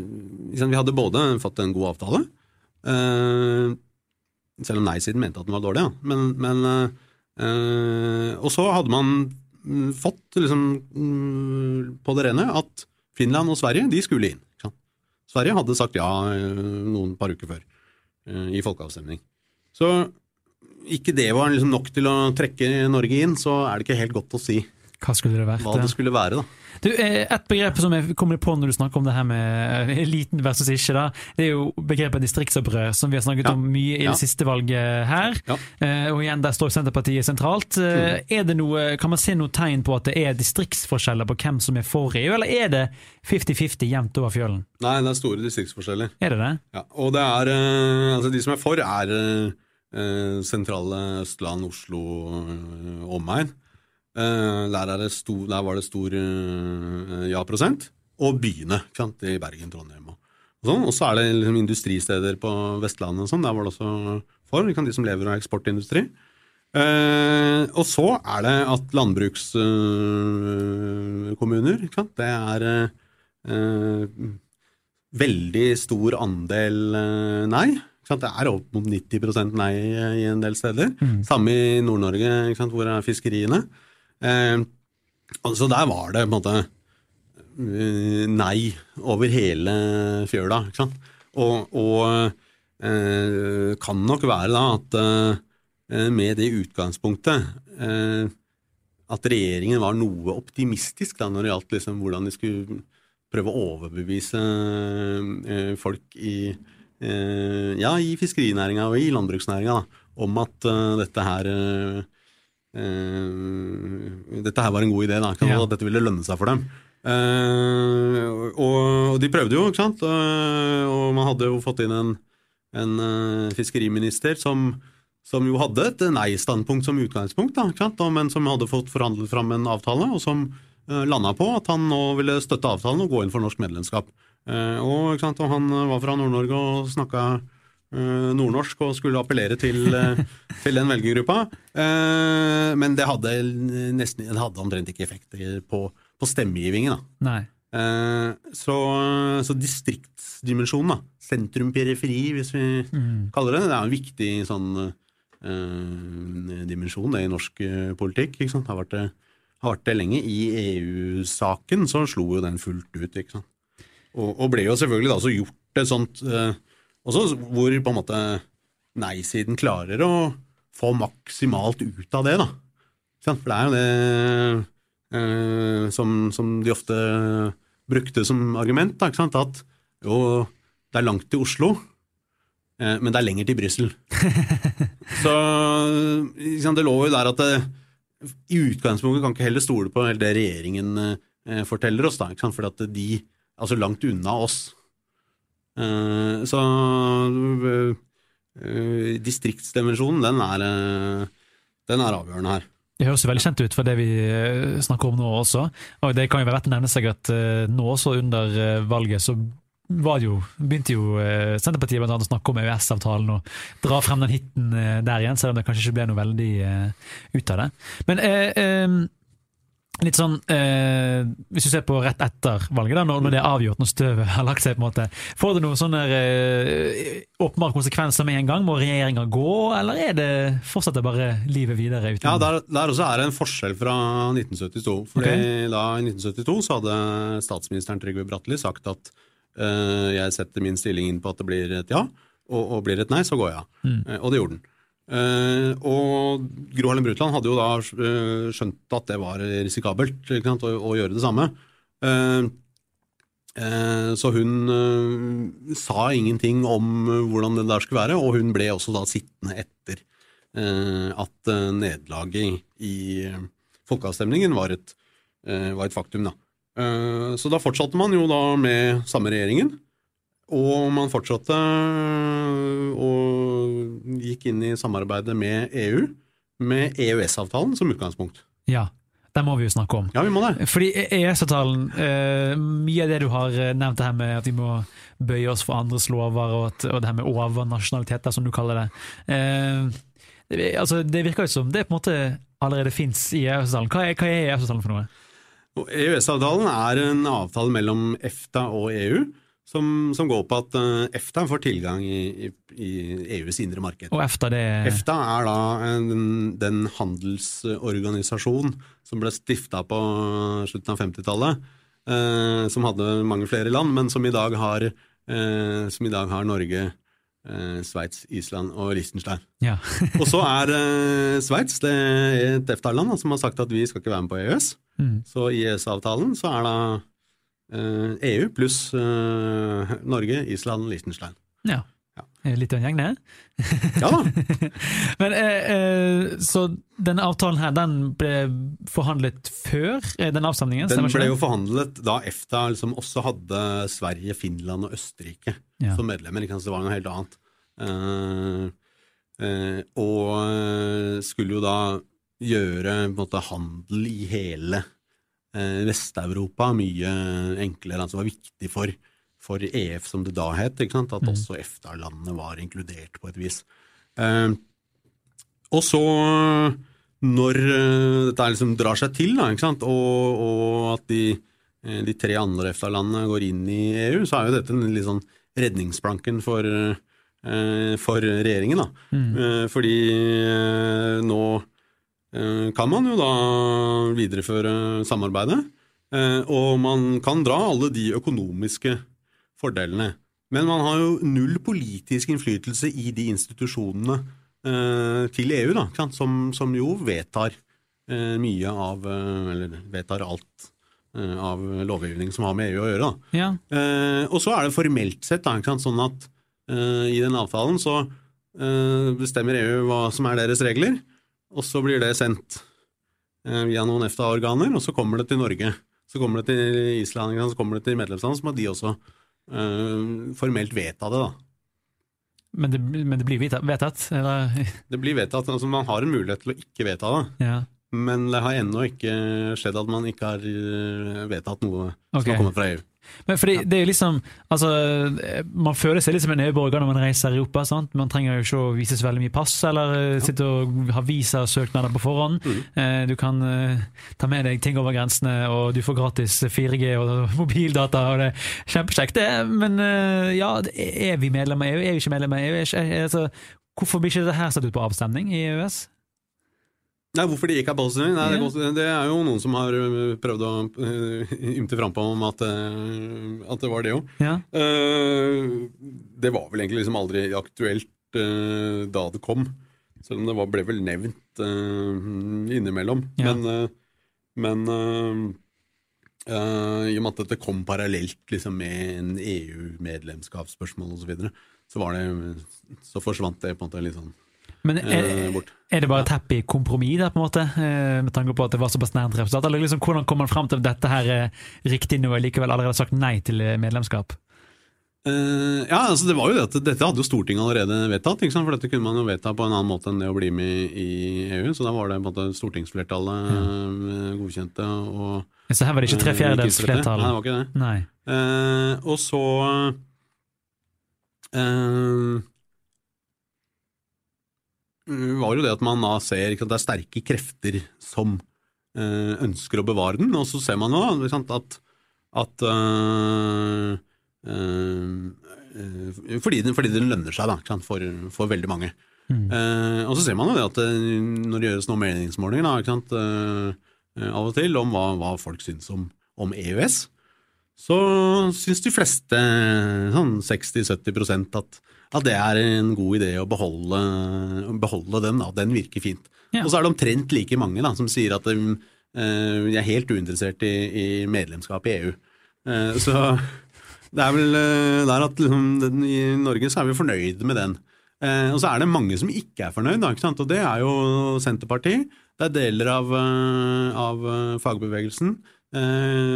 sant, vi hadde både fått en god avtale, eh, selv om nei-siden mente at den var dårlig. Ja. Men, men, eh, og så hadde man mm, fått liksom, mm, på det rene at Finland og Sverige de skulle inn. Sverige hadde sagt ja eh, noen par uker før i folkeavstemning. Så ikke det var liksom nok til å trekke Norge inn, så er det ikke helt godt å si Hva skulle det vært? hva det skulle være. da. Du, eh, Et begrep som jeg kommer på når du snakker om det her med eh, eliten versus ikke, da, det er jo begrepet distriktsopprør, som vi har snakket Ja. om mye i Ja. det siste valget her. Ja. Eh, og igjen, der står Senterpartiet sentralt. Mm. er det noe, Kan man se noe tegn på at det er distriktsforskjeller på hvem som er for EU, eller er det 50-50 jevnt over fjølen? Nei, det er store distriktsforskjeller. Er det det? Ja, og det er Altså, de som er for, er sentrale Østland, Oslo, omegn. Eh, der, er det stor, der var det stor eh, ja-prosent. Og byene, sant, i Bergen, Trondheim og, sånn. Og så er det liksom industristeder på Vestlandet og sånn, der var det også for, de som lever av eksportindustri. Eh, og så er det at landbrukskommuner, sant, det er eh, eh, veldig stor andel eh, nei. Det er opp mot 90% nei i en del steder. Samme i Nord-Norge, hvor er fiskeriene. Eh, altså der var det på en måte eh, nei over hele fjøla. Ikke sant? Og, og eh, kan nok være da at eh, med det utgangspunktet eh, at regjeringen var noe optimistisk da når det gjaldt liksom, hvordan de skulle prøve å overbevise eh, folk i, eh, ja, i fiskerinæringa og i landbruksnæringa om at dette her eh, dette her var en god idé, da? Ja. at dette ville lønne seg for dem. Uh, og, de prøvde jo, ikke sant? Uh, og man hadde jo fått inn en, en uh, fiskeriminister som, som jo hadde et nei-standpunkt som utgangspunkt, da, ikke sant? Og, men som hadde fått forhandlet fram en avtale, og som uh, landa på at han nå ville støtte avtalen og gå inn for norsk medlemskap. Og, ikke sant? og han var fra Nord-Norge og snakka nordnorsk og skulle appellere til, eh, til den velgergruppa. Eh, men det hadde nesten det hadde omtrent ikke effekt på, på stemmegivingen. da. Nei. Eh, så, så distriktsdimensjonen, da. Sentrum-periferi, hvis vi kaller det det. er en viktig sånn uh, dimensjon det i norsk eh, politikk. Ikke sant? Har vært det, har vært det lenge. I EU-saken så slo jo den fullt ut. Ikke sant? Og, og ble jo selvfølgelig da så gjort et sånt eh, også Hvor på en måte nei-siden klarer å få maksimalt ut av det, da. For det er jo det eh, som, som de ofte brukte som argument, da, at jo, det er langt til Oslo, eh, men det er lenger til Brussel. Så sant, det lå jo der at det, i utgangspunktet kan ikke heller stole på det regjeringen eh, forteller oss, da, for at de altså langt unna oss. Eh, så eh, distriktsdimensjonen, den er, eh, den er avgjørende her. Det høres jo veldig kjent ut for det vi snakker om nå også. Og det kan jo være verdt å nevne seg at nå også under valget så var jo, begynte jo Senterpartiet blant annet å snakke om EØS-avtalen og dra frem den hiten der igjen, selv om det kanskje ikke ble noe veldig ut av det. Men eh, eh, litt sånn eh, Hvis du ser på rett etter valget, da, når, når det er avgjort, når støvet har lagt seg, på en måte, får det noen sånne eh, åpenbare konsekvenser med en gang? Må regjeringa gå, eller er det fortsatt bare livet videre? Uten Ja, der, der også er det en forskjell fra 1972. Fordi okay. da I 1972 så hadde statsministeren Trygve Bratteli sagt at eh, jeg setter min stilling inn på at det blir et ja, og, og blir det et nei, så går jeg av. Eh, og det gjorde den. Eh, og Gro Harlem Brundtland hadde jo da eh, skjønt at det var risikabelt sant, å, å gjøre det samme. Eh, så hun sa ingenting om hvordan det der skulle være, og hun ble også da sittende etter at nederlaget i, folkeavstemningen var et, var et faktum. Da. Så da fortsatte man jo da med samme regjeringen, og man fortsatte øh, og gikk inn i samarbeidet med EU, med EØS-avtalen som utgangspunkt. Ja, den må vi jo snakke om. Ja, vi må det. Fordi EØS-avtalen, eh, mye av det du har eh, nevnt, det her med at vi må bøye oss for andres lover, og, at, og det her med overnasjonaliteter, som du kaller det. Eh, det, altså, det virker jo som det på en måte allerede fins i EØS-avtalen. Hva er, hva er EØS-avtalen for noe? EØS-avtalen er en avtale mellom EFTA og EU, som, som går på at øh, EFTA får tilgang i, i, i EUs indre marked. Og EFTA, det EFTA er da en, den handelsorganisasjonen som ble stifta på slutten av 50-tallet, eh, som hadde mange flere land, men som i dag har, eh, som i dag har Norge, eh, Sveits, Island og Liechtenstein. ja. Og så er eh, Sveits det er et EFTA-land som har sagt at vi skal ikke være med på EØS. Mm. Så i EØS-avtalen så er da eh, EU pluss eh, Norge, Island, Liechtenstein. ja. Ja. Eh, Litt av en gjeng, det. Ja da. Men eh, eh, Så denne avtalen her, den ble forhandlet før eh, den avstemningen? Den ble jo forhandlet da EFTA liksom også hadde Sverige, Finland og Østerrike Ja. som medlemmer. Ikke sant? Det var noe helt annet. Eh, eh, og eh, skulle jo da gjøre måte, handel i hele eh, Vest-Europa mye enklere. Altså det var viktig for, for EF, som det da het, at Mm. også EFTA-landene var inkludert på et vis. Eh, og så, når eh, dette liksom drar seg til, da, ikke? Og, og at de, eh, de tre andre EFTA-landene går inn i EU, så er jo dette en litt sånn redningsplanken for, eh, for regjeringen. Da. Eh, fordi eh, nå eh, kan man jo da videreføre samarbeidet, eh, og man kan dra alle de økonomiske fordelene. Men man har jo null politisk innflytelse i de institusjonene eh, til EU, da. Som, som jo vedtar eh, mye av eh, Eller vedtar alt eh, av lovgivning som har med EU å gjøre. Da. Ja. Eh, og så er det formelt sett da, sånn at eh, i den avtalen så eh, bestemmer EU hva som er deres regler, og så blir det sendt eh, via noen EFTA-organer, og så kommer det til Norge. Så kommer det til Island, så kommer det til medlemsland, så må de også eh, formelt vedta det. da. Men, det, men det blir vedtatt? Eller? Det blir vedtatt, altså Man har en mulighet til å ikke vedta det, Ja. men det har ennå ikke skjedd at man ikke har eh, vedtatt noe som Ok. har kommet fra EU. Men fordi det er liksom altså, Man føler seg litt som en EU-borger når man reiser i Europa. sant? Man trenger jo ikke å vise så veldig mye pass, eller ja. sitte og ha visasøknader på forhånd. Mm. Du kan uh, ta med deg ting over grensene, og du får gratis 4G og mobildata. og det er Kjempekjekt, det. Men ja, er vi medlem av EU? Er vi ikke medlem av EU? Altså, hvorfor blir ikke dette her satt ut på avstemning i EØS? Nei, Hvorfor de ikke er? Nei, det, det, er jo noen som har øh, prøvd å uh, ymte frampå om at, uh, at, det var det òg. Ja. Uh, det var vel egentlig liksom aldri aktuelt da det kom. Selv om det var, ble vel nevnt innimellom. Ja. Men, men i og med at dette kom parallelt liksom, med en EU-medlemskapsspørsmål osv., så, videre, så, det, så forsvant det på en måte litt sånn men er, er, det bare et happy kompromiss der, på en måte, eh, med tanke på at det var såpass nært resultat? Eller liksom, hvordan kom man fram til at dette her er riktig nå, likevel allerede sagt nei til eh, medlemskap? Uh, ja, altså det var jo det at Dette hadde jo Stortinget allerede vedtatt. For dette kunne man jo vedta på en annen måte enn det å bli med i EU. Så da var det på en måte stortingsflertallet ja. uh, godkjente. Og, så her var det ikke tre fjerdedels flertall? Nei, det var ikke det. Uh, og så var jo det at man da ser at det er sterke krefter som øh, ønsker å bevare den, og så ser man jo at, at øh, øh, fordi, den, fordi, den, lønner seg da, for, for, veldig mange. Mm. og så ser man jo det at når det gjøres noen meningsmålinger da, sant, av og til om hva, hva folk syns om, om EØS, så syns de fleste, sånn 60-70% at at det er en god idé å beholde, beholde den. Da. Den virker fint. Ja. Og så er det omtrent like mange da, som sier at de, de er helt uinteressert i, i, medlemskap i EU. Uh, så det er vel uh, der at liksom, i Norge så er vi fornøyde med den. Og så er det mange som ikke er fornøyd, da, ikke og det er jo Senterpartiet. Det er deler av, av fagbevegelsen.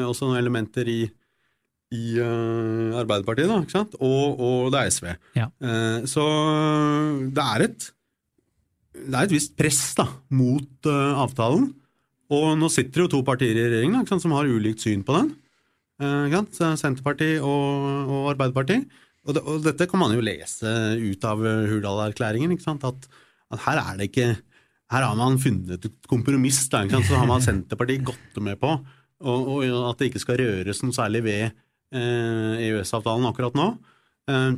også noen elementer i i uh, Arbeiderpartiet, da, ikke sant? Og, og det er SV. Ja. Uh, så det er et det er et visst press da, mot uh, avtalen. Og nå sitter det jo to partier i regjeringen da, som har ulikt syn på den. Senterpartiet og, og Arbeiderpartiet. Og, det, og, dette kan man jo lese ut av Hurdal-erklæringen. At, at, her er det ikke Her har man funnet et kompromiss. Da, så har man Senterpartiet gått med på. Og, og, at det ikke skal røres noe særlig ved EØS-avtalen eh, e akkurat nå. Eh,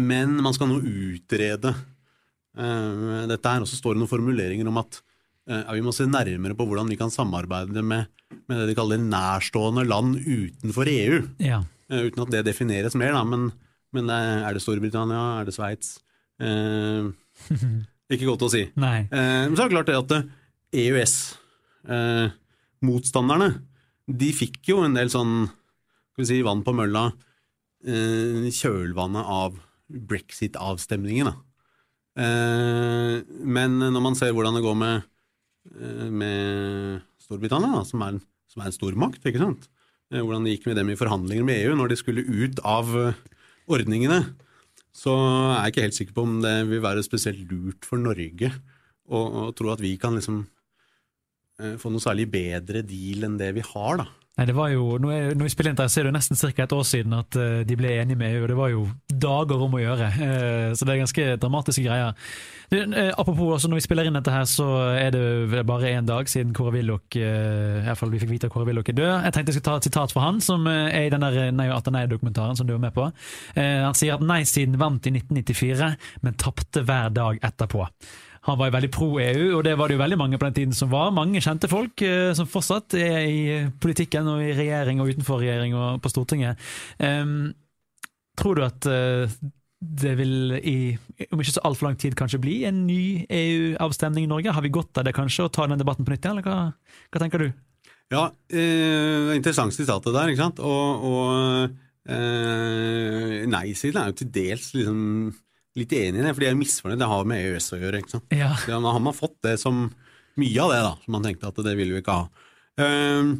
men man skal nå utrede eh, dette her, og så står det noen formuleringer om at vi må se nærmere på hvordan vi kan samarbeide med, med det de kaller nærstående land utenfor EU. Ja. Uten at det defineres mer, da. Men, men er det Storbritannia, er det Sveits? Eh, ikke godt å si. Nei. Eh, men så er det klart det at EØS-motstanderne, de fikk jo en del sånn skal vi si, vann på mølla eh, kjølvannet av brexit-avstemningen. Eh, men når man ser hvordan det går med, eh, med Storbritannia, som, er, som, er, en stormakt, ikke sant? Hvordan det gikk med dem i forhandlinger med EU når de skulle ut av ordningene, så er jeg ikke helt sikker på om det vil være spesielt lurt for Norge å, å tro at vi kan liksom få noe særlig bedre deal enn det vi har, da. Nei, det var jo, vi spiller inn der, så er det jo nesten ca. et år siden at uh, de ble enige med EU. Det var jo dager om å gjøre, uh, så det er ganske dramatiske greier. Uh, apropos, også, når vi spiller inn dette her, så er det bare én dag siden Kåre Willoch vi fikk vite at Kåre Willoch er død. Jeg tenkte jeg skulle ta et sitat fra han, som er i den der Nei og atter nei-dokumentaren som du var med på. han sier at nei-siden vant i 1994, men tapte hver dag etterpå. Han var jo veldig pro EU, og det var det jo veldig mange på den tiden som var. Mange kjente folk eh, som fortsatt er i politikken og i regjering og utenfor regjering og på Stortinget. Um, tror du at uh, det vil i om ikke så altfor lang tid kanskje bli en ny EU-avstemning i Norge? Har vi godt av det kanskje, å ta den debatten på nytt igjen, eller hva, hva, tenker du? Ja, eh, interessant sitatet der, ikke sant. Og, og eh, nei-siden er jo til dels liksom litt enig i det, for de er misfornøyd. Det har med EØS å gjøre. ikke sant? Ja. Da har man fått det som mye av det, da, som man tenkte at det ville vi ikke ha. Uh,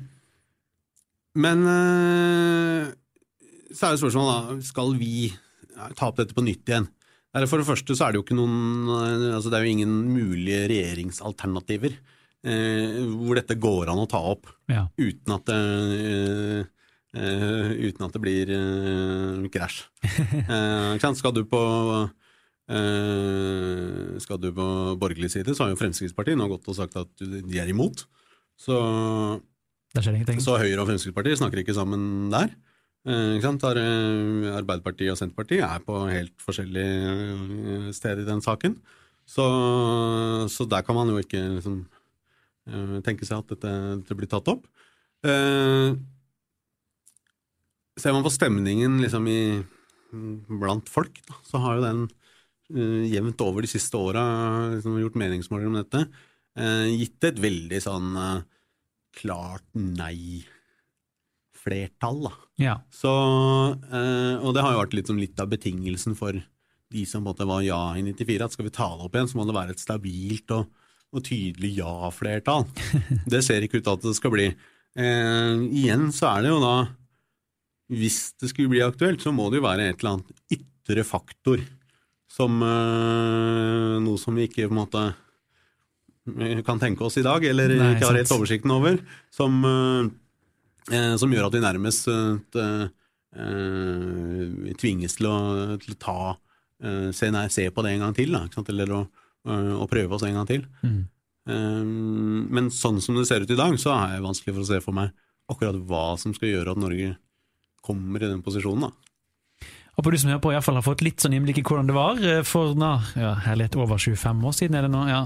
men uh, så er det spørsmålet, da, skal vi ta opp dette på nytt igjen? For det første så er det jo ikke noen altså Det er jo ingen mulige regjeringsalternativer uh, hvor dette går an å ta opp ja. uten at det eh, uten at det blir eh, krasj. Eh, skal du på eh, skal du på borgerlig side, så har jo Fremskrittspartiet nå gått og sagt at de er imot. Så, så Høyre og Fremskrittspartiet snakker ikke sammen der. Eh? Eh, Arbeiderpartiet og Senterpartiet er på helt forskjellige eh, steder i den saken. Så, så der kan man jo ikke liksom, eh, tenke seg at dette, dette blir tatt opp. Eh, ser man på stemningen liksom i, blant folk, da, så har jo den eh, jevnt over de siste åra liksom, gjort meningsmålinger om dette, uh, gitt et veldig sånn uh, klart nei-flertall. da. Ja. Så, eh, og det har jo vært litt, sånn litt av betingelsen for de som på en måte var ja i 94, at skal vi ta det opp igjen, så må det være et stabilt og, og tydelig ja-flertall. Det ser ikke ut til at det skal bli. Eh, igjen så er det jo da, hvis det skulle bli aktuelt, så må det jo være et eller annet ytre faktor som uh, noe som vi ikke på en måte eh, kan tenke oss i dag, eller Nei, ikke har helt oversikten over, som, uh, som gjør at vi nærmest eh, tvinges til å, til å ta se, nei, se på det en gang til, da, eller å, å prøve oss en gang til. Mm. Men sånn som det ser ut i dag, så er det vanskelig for å se for meg akkurat hva som skal gjøre at Norge kommer i den posisjonen. da. Håper du som hører på i hvert fall har fått litt sånn innblikk i hvordan det var eh, for nå, ja, herlighet over 25 år siden er det nå. Ja,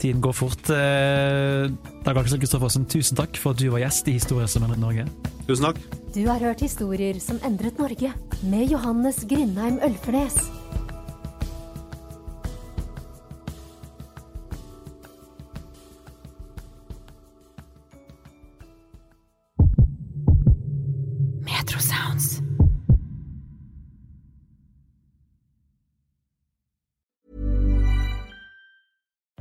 tiden går fort. Eh, Dag Aksel Kristoffersen, tusen takk for at du var gjest i Historie som endret Norge. Tusen takk. Du har hørt historier som endret Norge, med Johannes Grindheim Ølfernes.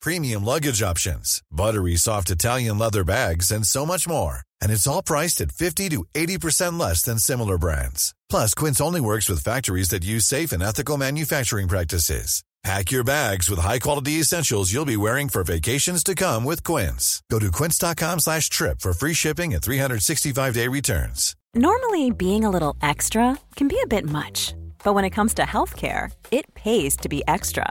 premium luggage options, buttery soft Italian leather bags, and so much more. And it's all priced at 50 to 80% less than similar brands. Plus, Quince only works with factories that use safe and ethical manufacturing practices. Pack your bags with high-quality essentials you'll be wearing for vacations to come with Quince. Go to quince.com slash trip for free shipping and 365-day returns. Normally, being a little extra can be a bit much, but when it comes to healthcare, it pays to be extra.